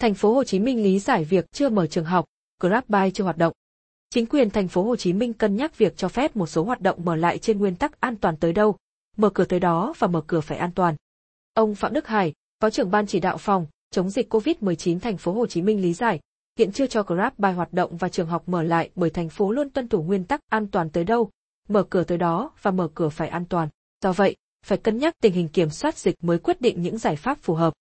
Thành phố Hồ Chí Minh lý giải việc chưa mở trường học, GrabBuy chưa hoạt động. Chính quyền thành phố Hồ Chí Minh cân nhắc việc cho phép một số hoạt động mở lại trên nguyên tắc an toàn tới đâu, mở cửa tới đó và mở cửa phải an toàn. Ông Phạm Đức Hải, Phó trưởng ban chỉ đạo phòng chống dịch COVID-19 thành phố Hồ Chí Minh lý giải, hiện chưa cho GrabBuy hoạt động và trường học mở lại bởi thành phố luôn tuân thủ nguyên tắc an toàn tới đâu, mở cửa tới đó và mở cửa phải an toàn. Do vậy, phải cân nhắc tình hình kiểm soát dịch mới quyết định những giải pháp phù hợp.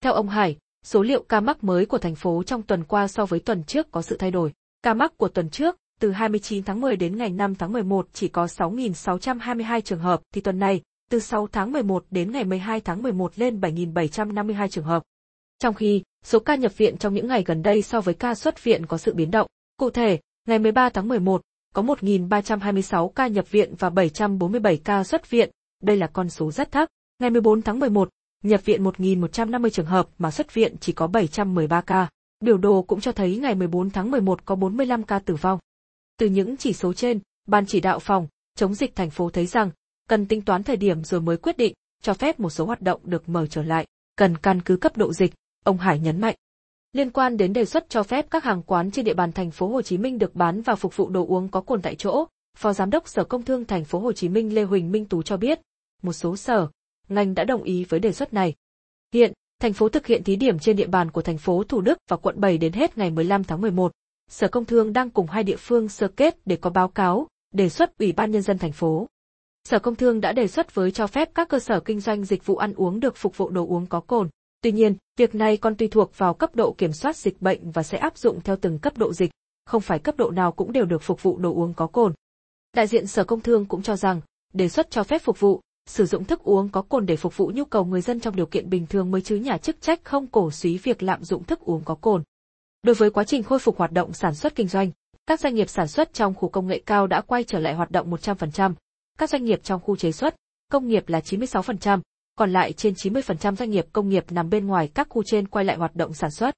Theo ông Hải, số liệu ca mắc mới của thành phố trong tuần qua so với tuần trước có sự thay đổi. Ca mắc của tuần trước, từ 29 tháng 10 đến ngày 5 tháng 11 chỉ có 6.622 trường hợp, thì tuần này, từ 6 tháng 11 đến ngày 12 tháng 11 lên 7.752 trường hợp. Trong khi, số ca nhập viện trong những ngày gần đây so với ca xuất viện có sự biến động. Cụ thể, ngày 13 tháng 11, có 1.326 ca nhập viện và 747 ca xuất viện, đây là con số rất thấp. Ngày 14 tháng 11, nhập viện 1.150 trường hợp mà xuất viện chỉ có 713 ca. Biểu đồ cũng cho thấy ngày 14 tháng 11 có 45 ca tử vong. Từ những chỉ số trên, Ban chỉ đạo phòng, chống dịch thành phố thấy rằng, cần tính toán thời điểm rồi mới quyết định, cho phép một số hoạt động được mở trở lại, cần căn cứ cấp độ dịch, ông Hải nhấn mạnh. Liên quan đến đề xuất cho phép các hàng quán trên địa bàn thành phố Hồ Chí Minh được bán và phục vụ đồ uống có cồn tại chỗ, Phó Giám đốc Sở Công Thương thành phố Hồ Chí Minh Lê Huỳnh Minh Tú cho biết, một số sở, ngành đã đồng ý với đề xuất này. Hiện, thành phố thực hiện thí điểm trên địa bàn của thành phố Thủ Đức và quận 7 đến hết ngày 15 tháng 11. Sở Công Thương đang cùng hai địa phương sơ kết để có báo cáo, đề xuất Ủy ban Nhân dân thành phố. Sở Công Thương đã đề xuất với cho phép các cơ sở kinh doanh dịch vụ ăn uống được phục vụ đồ uống có cồn. Tuy nhiên, việc này còn tùy thuộc vào cấp độ kiểm soát dịch bệnh và sẽ áp dụng theo từng cấp độ dịch, không phải cấp độ nào cũng đều được phục vụ đồ uống có cồn. Đại diện Sở Công Thương cũng cho rằng, đề xuất cho phép phục vụ, sử dụng thức uống có cồn để phục vụ nhu cầu người dân trong điều kiện bình thường mới chứ nhà chức trách không cổ suý việc lạm dụng thức uống có cồn. Đối với quá trình khôi phục hoạt động sản xuất kinh doanh, các doanh nghiệp sản xuất trong khu công nghệ cao đã quay trở lại hoạt động 100%, các doanh nghiệp trong khu chế xuất, công nghiệp là 96%, còn lại trên 90% doanh nghiệp công nghiệp nằm bên ngoài các khu trên quay lại hoạt động sản xuất.